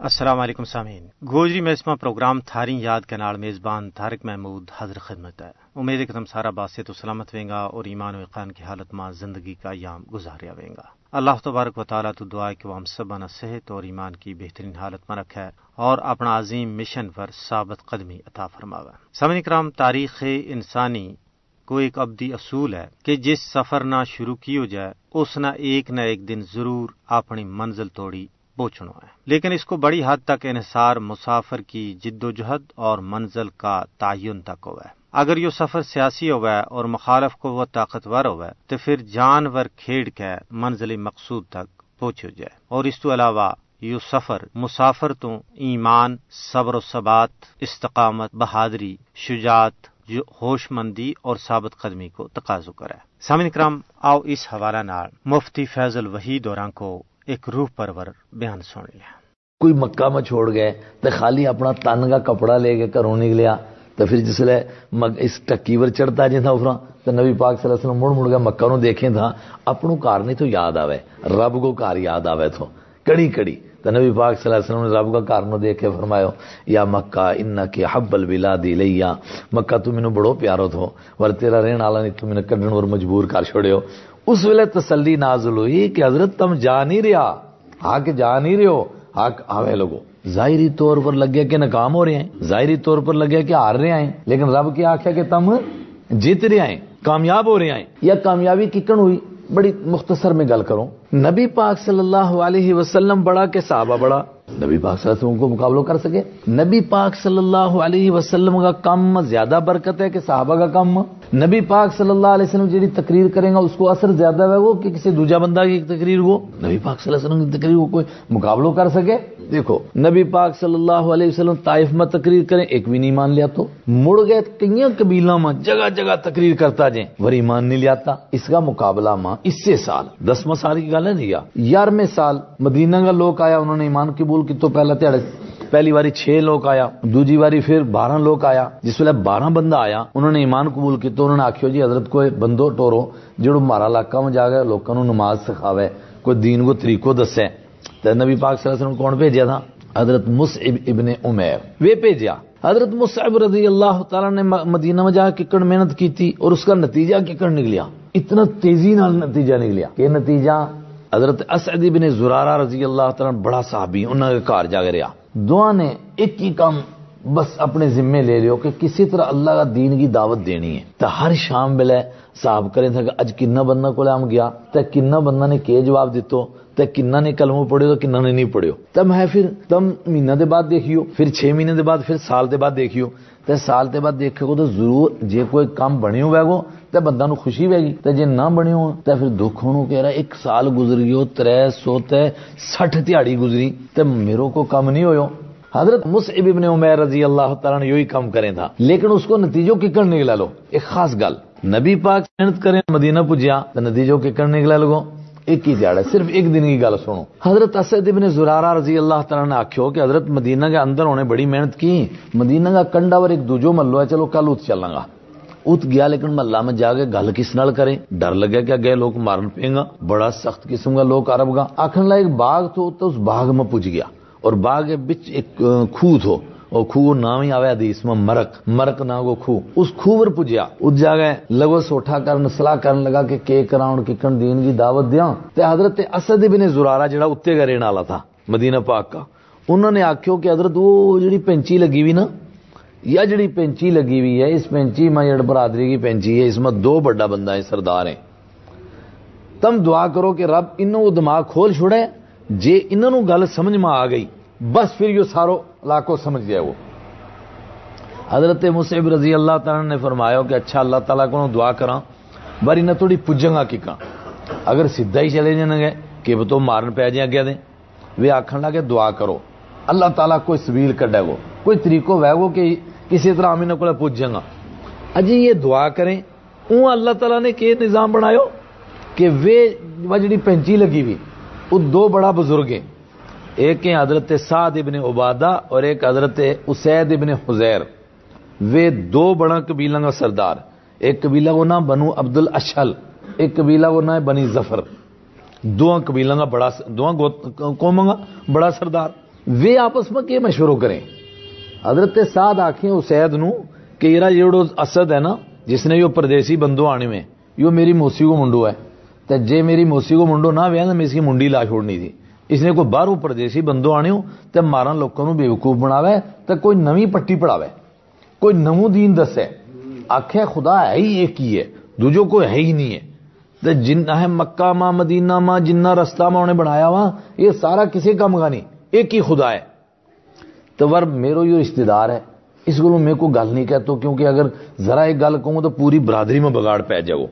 السلام علیکم سامعین۔ گوجری میں پروگرام تھاری یاد کے نال میزبان تارک محمود حضر خدمت ہے۔ امید ہے کہ تم سارا باسے تو سلامت ویں گا اور ایمان و اقان کی حالت ماں زندگی کا ایام گزاریا ویں گا۔ اللہ تبارک و تعالیٰ تو دعا کہ وہ ہم سب صحت اور ایمان کی بہترین حالت میں رکھے اور اپنا عظیم مشن پر ثابت قدمی عطا فرماوا سمن کرام، تاریخ انسانی کو ایک ابدی اصول ہے کہ جس سفر نہ شروع کی ہو جائے، اس نہ ایک نہ ایک دن ضرور اپنی منزل توڑی۔ پہنچنا ہے۔ لیکن اس کو بڑی حد تک انحصار، مسافر کی جد و جہد اور منزل کا تعین تک ہوا ہے اگر یہ سفر سیاسی ہوا ہے اور مخالف کو وہ طاقتور ہوا ہے تو پھر جانور کھیڑ کے منزل مقصود تک پہنچ جائے۔ اور اس تو علاوہ یہ سفر، مسافر تو ایمان، صبر و ثبات، استقامت، بہادری، شجاعت، جو ہوش مندی اور ثابت قدمی کو تقاضو کرے۔ سامن کرام، آؤ اس حوالہ نال مفتی فیض الوحید اور کو ایک روح پرور بیان سن لیا۔ کوئی مکہ میں چھوڑ گئے تو خالی اپنا تن کا کپڑا لے کے گھروں نکلیا تو پھر جسے اس ٹکی پر چڑھتا جی تھا افرا تو نبی پاک صلی اللہ علیہ وسلم مڑ مڑ گیا مکہ نو دیکھے تھا اپنو کار نہیں تو یاد آوے، رب کو کار یاد آوے تو۔ کڑی کڑی۔ تو نبی پاک صلی اللہ علیہ وسلم نے رب کا کار نو دیکھ کے فرمایا، یا مکہ ان کے حب البلاد لیا مکہ تو مینوں بڑو پیارو تھو، ور تیرا رہن والا نہیں، تو مینوں کڈن اور مجبور کر چھوڑیو۔ اس ویلے تسلی نازل ہوئی کہ حضرت تم جا نہیں رہا۔ ہاں حق جا نہیں رہے ہو؟ ہاں حق آوے ہاں لوگو، ظاہری طور پر لگے کہ ناکام ہو رہے ہیں۔ ظاہری طور پر لگے کہ ہار رہے ہیں۔ لیکن رب کی آخیا کہ تم جیت رہے ہیں، کامیاب ہو رہے ہیں۔ یا کامیابی ککن ہوئی۔ بڑی مختصر میں گل کروں۔ نبی پاک صلی اللہ علیہ وسلم بڑا کہ صحابہ بڑا۔ نبی پاک صلی اللہ علیہ وسلم کو مقابلہ کر سکے۔ نبی پاک صلی اللہ علیہ وسلم کا کم زیادہ برکت ہے کہ صحابہ کا کم۔ نبی پاک صلی اللہ علیہ وسلم جی تقریر کریں گا اس کو اثر زیادہ ہے وہ کہ کسی دوجا بندہ کی تقریر وہ نبی پاک صلی اللہ علیہ وسلم کی تقریر کو کوئی مقابلہ کر سکے۔ دیکھو، نبی پاک صلی اللہ علیہ وسلم طائف میں تقریر کریں، ایک بھی نہیں مان لیا تو۔ مڑ گئے کئی قبیلہ میں جگہ جگہ تقریر کرتا جائیں۔ ور ایمان نہیں لیا اس کا مقابلہ ماں اس سے سال۔ دسواں سال کی گل ہے نہیں جی، یارویں سال مدینہ کا لوگ آیا، انہوں نے ایمان قبول کی تو پہلا تہڑے پہلی باری چھ لوگ آیا، دوجی باری پھر بارہ لوگ آیا۔ جس ویلے بارہ بندہ آیا، انہوں نے ایمان قبول کی تو انہوں نے آخو جی حضرت کوئی بندو ٹورو، جڑو مارا علاقہ میں جا گئے لوگوں نماز سکھاوے، کوئی دین کو طریقوں دسے۔ تو نبی پاک صلی اللہ علیہ وسلم کون بھیجا تھا؟ حضرت مصعب ابن عمیر۔ وہ بھیجا حضرت مصعب رضی اللہ تعالی نے مدینہ میں جا ککڑ محنت کی تھی اور اس کا نتیجہ ککڑ نکلیا۔ اتنا تیزی نال نتیجہ نکلیا۔ کہ نتیجہ حضرت اسعد بن زرارہ رضی اللہ تعالی بڑا صحابی انہوں نے کار جا رہا دعا نے ایک ہی کام بس اپنے ذمے لے لیو کہ کسی طرح اللہ کا دین کی دعوت دینی ہے۔ تو ہر شام بلے صاحب کریں تھا کہ اج کنا بندہ کو ہم گیا تو کنا بندہ نے کے جواب دیتو تو کنا نے کلمہ پڑھو تو کنا نے نہیں پڑھو تب ہے پھر تم مہینہ دے بعد دیکھیو، پھر چھ مہینے دے بعد، پھر سال دے بعد دیکھیو۔ تے سال دے بعد دیکھے گو تو ضرور جے کوئی کام بنی ہوئے گو، تے بندہ نو خوشی ہوئے گی۔ تے جے نہ بنی ہو، تے پھر دکھ ہونو کہہ رہا ایک سال گزر گیو ترے سو گزری۔ تے میرو کو کم نہیں ہوئے۔ حضرت مصعب ابن عمیر رضی اللہ تعالیٰ نے یہی کام کریں تھا۔ لیکن اس کو نتیجوں کی کر نکلا لو۔ ایک خاص گل، نبی پاک محنت کریں، مدینہ پجیا تو نتیجوں کی نکلا لگو۔ ایک ہی دیہڑ صرف ایک دن کی گل سنو۔ حضرت اسد ابن زرارہ رضی اللہ تعالیٰ نے آخو کہ حضرت مدینہ کے اندر انہیں بڑی محنت کی۔ مدینہ کا کنڈا اور ایک دوجو ملو ہے۔ چلو کل ات چلیں گا۔ ات گیا لیکن محلہ میں جا کے گل کس نال کریں؟ ڈر لگا کہ گئے لوگ مارن پے گا۔ بڑا سخت قسم کا لوگ عرب گا۔ آخر ایک باغ تو اس باغ میں پوچھ گیا۔ اور باغ کے بچ ایک خوہ تھو۔ اور خوہ نام ہی آوے حدیث میں مرک مرک نہ وہ خوہ اس خوہ پر پجیا اس جگہ لگو سوٹھا کرن، صلاح کرن لگا کہ کے کراؤن ککن دین کی دعوت دیاں۔ تے حضرت اسد بن زرارہ جڑا اتے کا رہنے والا تھا، مدینہ پاک کا۔ انہوں نے آکھیو کہ حضرت وہ جڑی پینچی لگی ہوئی نا، یا جڑی پینچی لگی ہوئی ہے، اس پینچی میں جڑ برادری کی پینچی ہے، اس میں دو بڑا بندہ ہے، سردار ہیں تم دعا کرو کہ رب انہوں دماغ کھول چھوڑے، جے انہوں گل سمجھ میں آ گئی، بس پھر یہ سارو علاقوں سمجھ گیا وہ۔ حضرت مصعب رضی اللہ تعالیٰ نے فرمایا کہ اچھا اللہ تعالیٰ کو دعا کرا باری نہ تھوڑی پجنگا کی کہاں اگر سیدھا ہی چلے جانے گے، کہ وہ تو مارن پہ جائیں اگیا دیں وہ آخر لگے دعا کرو۔ اللہ تعالیٰ کوئی سبیل کڈے گو کوئی طریقہ وے گو کہ کسی طرح ہم کو پوجیں گا اجی یہ دعا کریں اون اللہ تعالیٰ نے کہ نظام بنایا کہ وہ جڑی پینچی لگی ہوئی وہ دو بڑا بزرگ ہیں۔ ایک ہیں حضرت سعد ابن عبادہ اور ایک حضرت اسید ابن حزیر۔ وہ دو بڑا قبیلہ کا سردار۔ ایک قبیلہ کو نام بنو عبد الاشل ایک قبیلہ کو نام بنی ظفر۔ دو قبیلہ کا بڑا دو قوم کا بڑا سردار۔ وہ آپس میں کیا مشورہ کریں؟ حضرت سعد آخیں اسید نو کہ یہ جڑو اسد ہے نا، جس نے یہ پردیسی بندو آنے میں، یہ میری موسی کو منڈو ہے۔ تو جے میری موسی کو منڈو نہ ویا تو میں اس کی منڈی لا چھوڑنی تھی۔ اس نے کوئی باہر پردیسی بندو آنے تو مارا لوگوں کو بےوقوف بناوے تو کوئی نوی پٹی پڑھاوے۔ کوئی نمو دین دسے۔ آخیا خدا ہے ہی ایک ہی ہے دوجو کوئی ہے ہی نہیں ہے۔ تو جن ہے مکہ ماں، مدینہ ماں، جنہ رستہ ماں انہیں بنایا وا، یہ سارا کسی کام کا نہیں، ایک ہی خدا ہے۔ تو ور میرو یہ رشتے دار ہے، اس کو میں کو گل نہیں کہتا کیونکہ اگر ذرا ایک گل کہوں تو پوری برادری میں بگاڑ پی جاؤ۔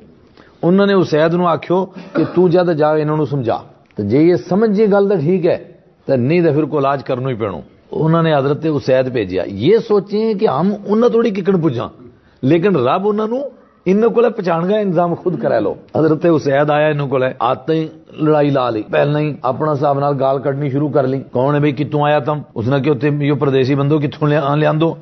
انہوں نے اسید نو آخو کہ تو جا جا، انہوں نے سمجھا۔ تو جی یہ سمجھ جی گل تو ٹھیک ہے، تو نہیں تو پھر کو علاج کرنا ہی پینا۔ انہوں نے حضرت اسید بھیجا یہ سوچیں کہ ہم انہیں تھوڑی ککڑ پوچھا لیکن رب انہوں ان کو پچھان گا انتظام خود کرا لو۔ حضرت اسید آیا ان کو آتے ہی لڑائی لا لی۔ پہلے ہی اپنا حساب نال گال کٹنی شروع کر لی۔ کون ہے بھائی کتوں آیا تم؟ اس نے کہ یہ پردیسی بندو کتوں لیا دو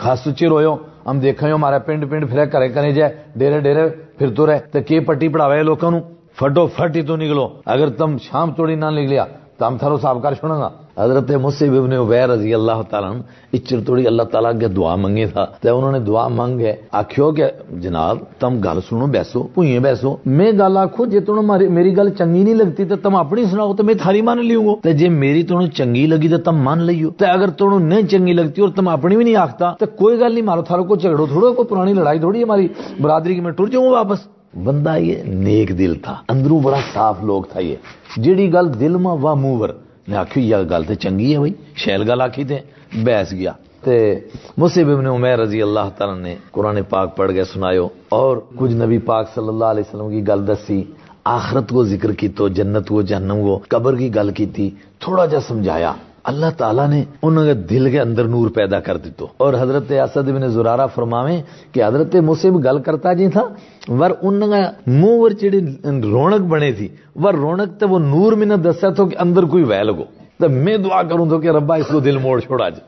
خاص سچے رویو ہم دیکھا ہمارا پنڈ پنڈ، پھر کرے کرے جائے ڈیرے ڈیرے پھر تو رہے۔ تو کی پٹی پڑھاوے لوگوں فٹو فٹ ہی تو نکلو۔ اگر تم شام توڑی نہ نکلیا، تو ہم تھارو صاحب کر چھوڑا گا۔ حضرت مصیب ابن عبیر رضی اللہ تعالیٰ اچر توڑی اللہ تعالیٰ کے دعا منگے تھا۔ تو انہوں نے دعا منگ ہے آخو کہ جناب، تم گل سنو، بیسو پوئیں بیسو۔ میں گل آخو جی تم میری گل چنگی نہیں لگتی تو تم اپنی سناؤ تو میں تھاری مان لیوں گا۔ تو جی میری تمہیں چنگی لگی تو تم مان لیو۔ تو اگر تمہیں نہیں چنگی لگتی اور تم اپنی بھی نہیں آختا تو کوئی گل نہیں، مارو تھارو کو جھگڑو تھوڑو، کوئی پرانی لڑائی تھوڑی ہماری برادری کی میں ٹر جاؤں واپس۔ بندہ یہ نیک دل تھا۔ اندروں بڑا صاف لوگ تھا یہ۔ جیڑی گل دل میں وا موور میں آخی یہ گل تو چنگی ہے بھائی۔ شیل گل آخی تے بحث گیا۔ تے مصیب ابن عمیر رضی اللہ تعالی نے قرآن پاک پڑھ گئے سنایو اور کچھ نبی پاک صلی اللہ علیہ وسلم کی گل دسی۔ آخرت کو ذکر کی تو جنت کو جہنم کو، قبر کی گل کی تھی۔ تھوڑا جا سمجھایا۔ اللہ تعالیٰ نے انہوں کے دل کے اندر نور پیدا کر دیتو۔ اور حضرت اسد بن زرارہ فرماویں کہ حضرت مصیب گل کرتا جی تھا، ور انہوں کا منہ ور چڑی رونق بنے تھی، ور رونق تو وہ نور میں نہ دسا تو کہ اندر کوئی ویل گو تو میں دعا کروں تو کہ ربا اس کو دل موڑ چھوڑا جی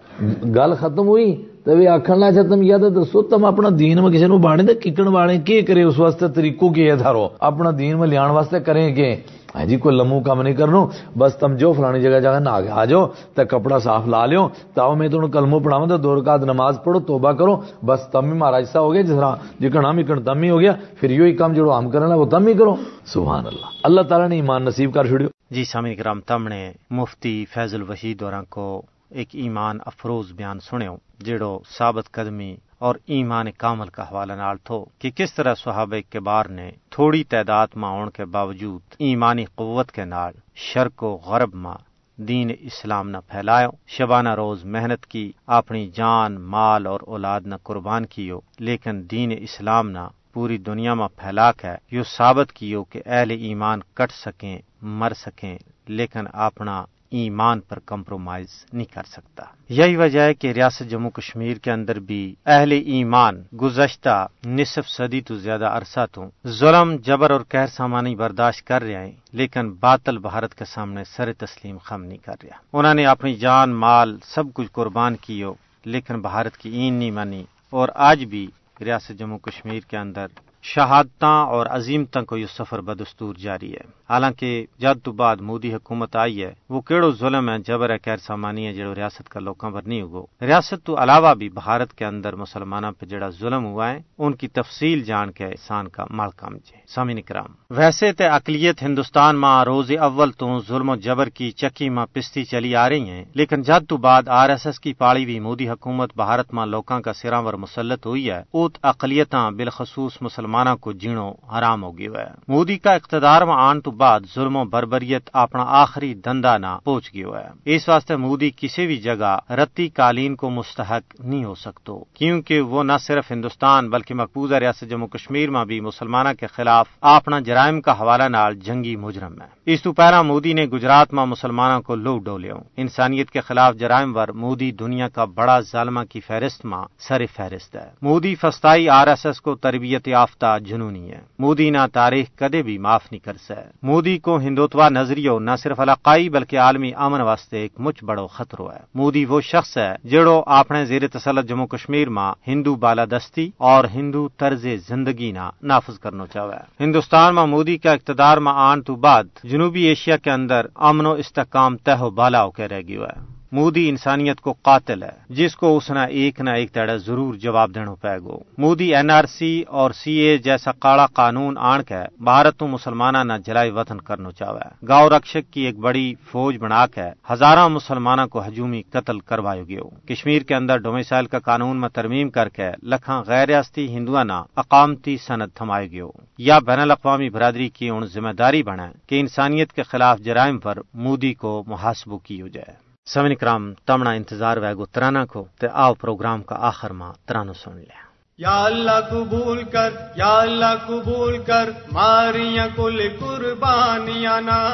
گل ختم ہوئی تو وہ آخر لا چاہ تم یاد دسو، تم اپنا دین میں کسی نے باڑے تو ککڑ باڑے کی کرے اس واسطے، طریقوں کی ہے دھارو، اپنا دین میں لیا واسطے کریں کہ ہاں جی کوئی لمو کام نہیں کرنا بس تم جو فلانی جگہ جگہ نہ آ جاؤ تو کپڑا صاف لا لو تاؤ میں تمہیں کلمو پڑھاؤں تو دو رکعت نماز پڑھو، توبہ کرو۔ بس تم ہی مہاراج سا ہو گیا جس طرح جکن ہم اکن تم ہی ہو گیا۔ پھر یہ کام جو ہم کرنا وہ تم ہی کرو۔ سبحان اللہ۔ اللہ تعالیٰ نے ایمان نصیب کر چھوڑیو۔ جی سامع کرام، تم نے مفتی فیض الوشید اور کو ایک ایمان افروز بیان سنو جڑو ثابت قدمی اور ایمان کامل کا حوالہ نال تھو کہ کس طرح صحابہ کبار نے تھوڑی تعداد ماں ہون کے باوجود ایمانی قوت کے نال شرک و غرب ماں دین اسلام نہ پھیلایو شبانہ روز محنت کی، اپنی جان، مال اور اولاد نہ قربان کیو، لیکن دین اسلام نہ پوری دنیا میں پھیلا کے یو ثابت کیو کہ اہل ایمان کٹ سکیں، مر سکیں، لیکن اپنا ایمان پر کمپرومائز نہیں کر سکتا۔ یہی وجہ ہے کہ ریاست جموں کشمیر کے اندر بھی اہل ایمان گزشتہ نصف صدی تو زیادہ عرصہ تو ظلم، جبر اور قہر سامانی برداشت کر رہے ہیں، لیکن باطل بھارت کے سامنے سر تسلیم خم نہیں کر رہا۔ انہوں نے اپنی جان، مال، سب کچھ قربان کیو، لیکن بھارت کی این نہیں مانی۔ اور آج بھی ریاست جموں کشمیر کے اندر شہادتاں اور عظیمتاں کو یہ سفر بدستور جاری ہے۔ حالانکہ جد تو بعد مودی حکومت آئی ہے، وہ کیڑو ظلم ہے، جبر ہے، خیر سامانی ہے جڑو ریاست کا لوکاں پر نہیں ہوگو۔ ریاست تو علاوہ بھی بھارت کے اندر مسلمانوں پہ جڑا ظلم ہوا ہے، ان کی تفصیل جان کے انسان کا مال کام جی۔ جے سامین کرام، ویسے تے اقلیت ہندوستان ماں روز اول تو ظلم و جبر کی چکی ماں پستی چلی آ رہی ہیں، لیکن جد تو بعد آر ایس ایس کی پاڑی بھی مودی حکومت بھارت ماں لوکاں کا سراور مسلط ہوئی ہے، اوت اقلیتاں بالخصوص مسلمانوں کو جینو حرام ہو گیا ہے۔ مودی کا اقتدار میں آن تو بعد ظلم و بربریت اپنا آخری دندا نہ پہنچ گیا ہے۔ اس واسطے مودی کسی بھی جگہ رتی قالین کو مستحق نہیں ہو سکتو، کیونکہ وہ نہ صرف ہندوستان بلکہ مقبوضہ ریاست جموں کشمیر میں بھی مسلمانوں کے خلاف اپنا جرائم کا حوالہ نال جنگی مجرم ہے۔ اس تو پہلا مودی نے گجرات میں مسلمانوں کو لو ڈولے انسانیت کے خلاف جرائم ور مودی دنیا کا بڑا ظالمہ کی فہرست میں سر فہرست ہے۔ مودی فستائی آر ایس ایس کو تربیت یافتہ جنونی ہے۔ مودی نہ تاریخ کدے بھی معاف نہیں کر سکے۔ مودی کو ہندوتوا نظریو نہ صرف علاقائی بلکہ عالمی امن واسطے ایک مچ بڑو خطرو ہے۔ مودی وہ شخص ہے جڑو اپنے زیر تسلط جموں کشمیر ماں ہندو بالادستی اور ہندو طرز زندگی نہ نافذ کرنا چاہے ہندوستان میں مودی کا اقتدار میں آن تو بعد جنوبی ایشیا کے اندر امن و استحکام تہ و بالا ہو کے رہ گیا ہے۔ مودی انسانیت کو قاتل ہے، جس کو اس نے ایک نہ ایک تڑے ضرور جواب دینا پائے گو۔ مودی این آر سی اور سی اے جیسا کاڑا قانون آن کے بھارت تو مسلمانہ نہ جلائی وطن کرنا چاہے گاؤں رکشک کی ایک بڑی فوج بنا کے ہزارہ مسلمانوں کو ہجومی قتل کروائے گئے کشمیر کے اندر ڈومیسائل کا قانون میں ترمیم کر کے لکھاں غیر ریاستی ہندوانہ اقامتی سند تھمائے گئے یا بین الاقوامی برادری کی ان ذمہ داری بنے کہ انسانیت کے خلاف جرائم پر مودی کو محاسبو کی ہو جائے۔ سمن کرام، تمنا انتظار ویگو ترانا کو تے آؤ پروگرام کا آخر ماں ترانو سن لیا۔ یا اللہ قبول کر، یا اللہ قبول کر، ماریاں کل قربانیاں نا۔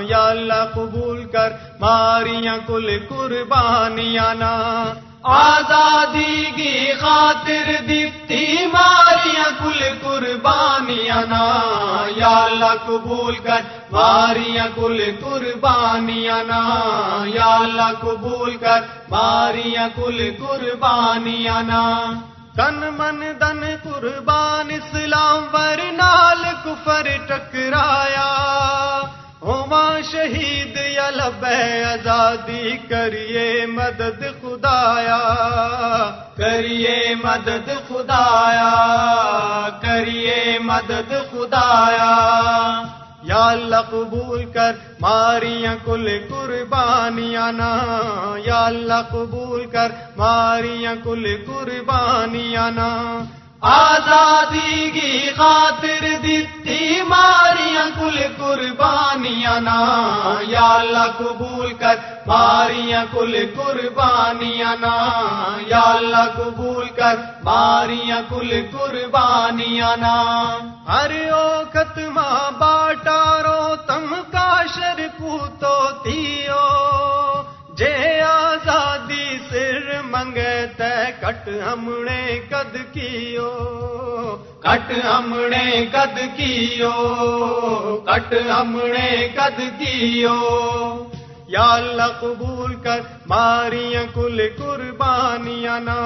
یا اللہ قبول کر، ماریاں کل قربانیاں نا۔ آزادی کی خاطر دیتی ماریاں کل قربانیاں نا۔ یا اللہ قبول کر، ماریاں کل قربانیاں نا۔ یا اللہ قبول کر، ماریاں کل قربانیاں نا۔ تن من دن قربان اسلام ور نال کفر ٹکرایا۔ ہوا شہید یا لب آزادی، کریے مدد خدایا، کریے مدد خدایا، کریے مدد خدایا۔ یا اللہ قبول کر، ماریاں کل قربانیاں نا۔ یا اللہ قبول کر، ماریاں کل قربانیاں نا۔ آزادی کی خاطر دیتی ماریاں کل قربانیاں نا۔ یا اللہ قبول کر ماریاں کل قربانیاں نا۔ یا اللہ قبول کر ماریاں کل قربانیاں نا۔ ہر او ختمہ باٹارو تم کاشر پوتو تیو۔ منگے تے کٹ ہمنے کد کیو کٹ ہمنے کد کیو کٹ ہمنے کد کیو یا اللہ قبول کر ماریاں کل قربانیاں نا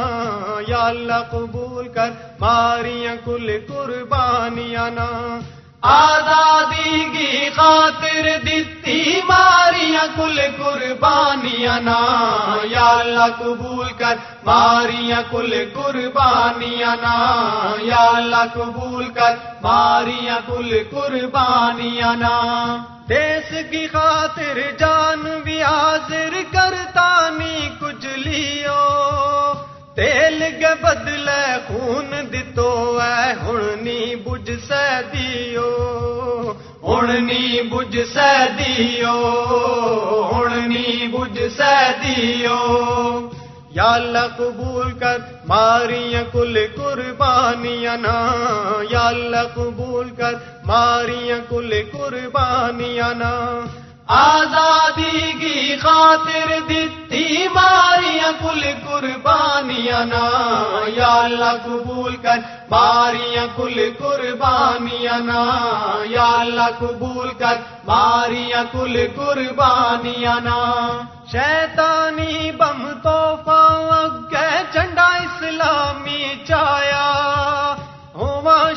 یا اللہ قبول کر ماریاں کل قربانیاں نا آزادی کی خاطر دیتی ماریاں کل قربانیاں نا، یا اللہ قبول کر ماریاں کل قربانیاں نا، یا اللہ قبول کر ماریاں کل قربانیاں نا۔ دیس کی خاطر جان بھی حاضر کرتا نی کچھ لیو۔ تیل کے بدلے خون دتو ہے ہننی بج سہ دیو ہننی بج سہ دیو ہننی بج سہ دیو۔ یا اللہ قبول کر، ماریاں کل قربانیاں نا۔ یا اللہ قبول کر، ماریاں کل قربانیاں نا۔ آزادی کی خاطر دیتی ماریاں کل قربانیاں نا، یا اللہ قبول کر ماریاں کل قربانیاں نا، یا اللہ قبول کر ماریاں کل قربانیاں نا۔ شیطانی بم توفا اگے جھنڈا اسلامی چایا ہوا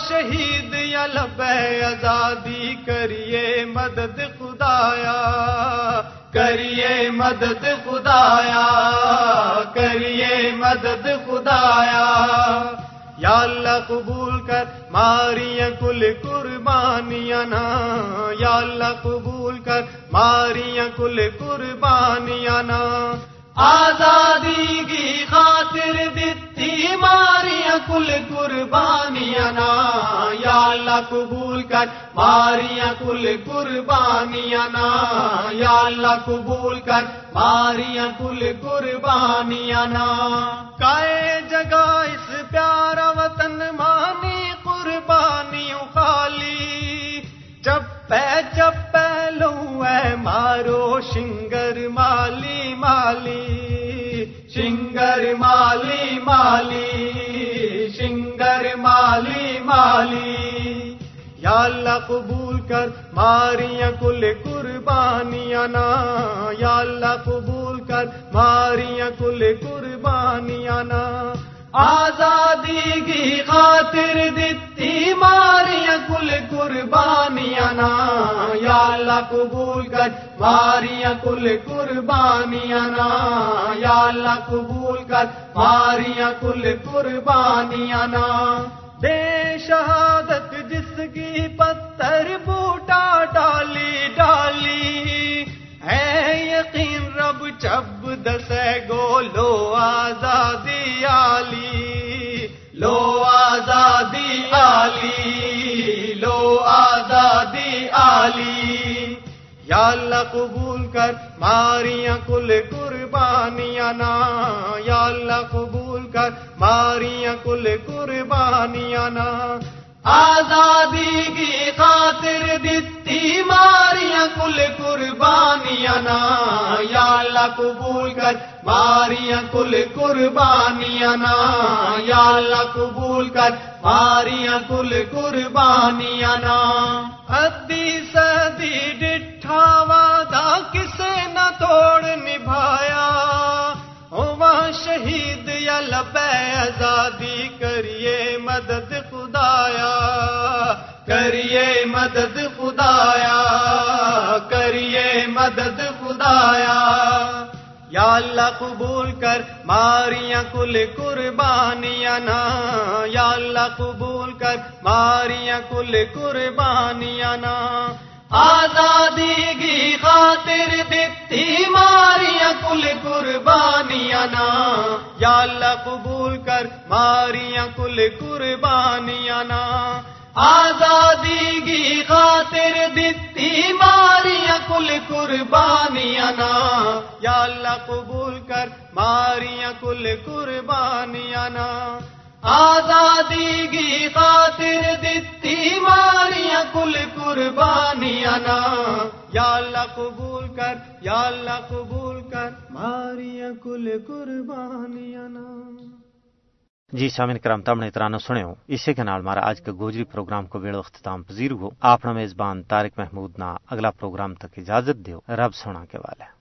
شہید یا لب آزادی کریے مدد خدایا، کریے مدد خدایا، کریے مدد خدایا۔ یا اللہ قبول کر ماریاں کل قربانیاں نا۔ یا اللہ قبول کر ماریاں کل قربانیاں نا۔ آزادی کی خاطر دیتی ماریاں کل قربانیاں نا، یا اللہ قبول کر۔ ماریاں کل قربانیاں نا، یا اللہ قبول کر۔ ماریاں کل قربانیاں نا۔ کائے جگہ اس پیارا وطن مانی، قربانیوں خالی۔ چپے چپے لو ہے مارو شنگر مالی مالی۔ شنگر مالی مالی۔ مالی مالی۔ یا اللہ قبول کر، ماریاں کل قربانیاں نا۔ یا اللہ قبول کر، ماریاں کل قربانیاں نا۔ آزادی کی خاطر دیتی ماریاں کل قربانیاں نا۔ یا اللہ قبول کر، ماریاں کل قربانیاں نا۔ یا اللہ قبول کر، ماریاں کل قربانیاں نا۔ چب دس گو لو آزادی آلی لو آزادی آلی لو آزادی آلی یا اللہ قبول کر، ماریاں کل قربانیاں نا۔ یا اللہ قبول کر، ماریاں کل قربانیاں نا۔ آزادی کی خاطر دتی کل قربانیاں نا یا اللہ قبول کر۔ ماریاں کل قربانیاں نا یا اللہ قبول کر۔ ماریاں کل قربانیاں نا۔ ادی سدی ڈٹھا وعدہ کسے نہ توڑ نبھایا۔ ہوا شہید یا لبے آزادی کریے مدد خدایا۔ کریے مدد خدایا۔ قبول کر ماریاں کل قربانیاں نا، یا اللہ قبول کر ماریاں کل قربانیاں نا۔ آزادی کی خاطر دیتی ماریاں کل قربانیاں نا۔ یا اللہ قبول کر ماریاں کل قربانیاں نا۔ آزادی کی خاطر دیتی ماریاں کل قربانیاں نا یا اللہ قبول کر ماریاں کل قربانیاں نا آزادی کی خاطر دیتی ماریاں کل قربانیاں نا یا اللہ قبول کر، یا اللہ قبول کر ماریاں کل قربانیاں نا جی سامن کرام تم نے ترانہ سنو اسی کے نال مارا آج کا گوجری پروگرام کو ویڑو اختتام پذیر ہو۔ آپ میزبان طارق محمود نا اگلا پروگرام تک اجازت دیو۔ رب سونا کے والے۔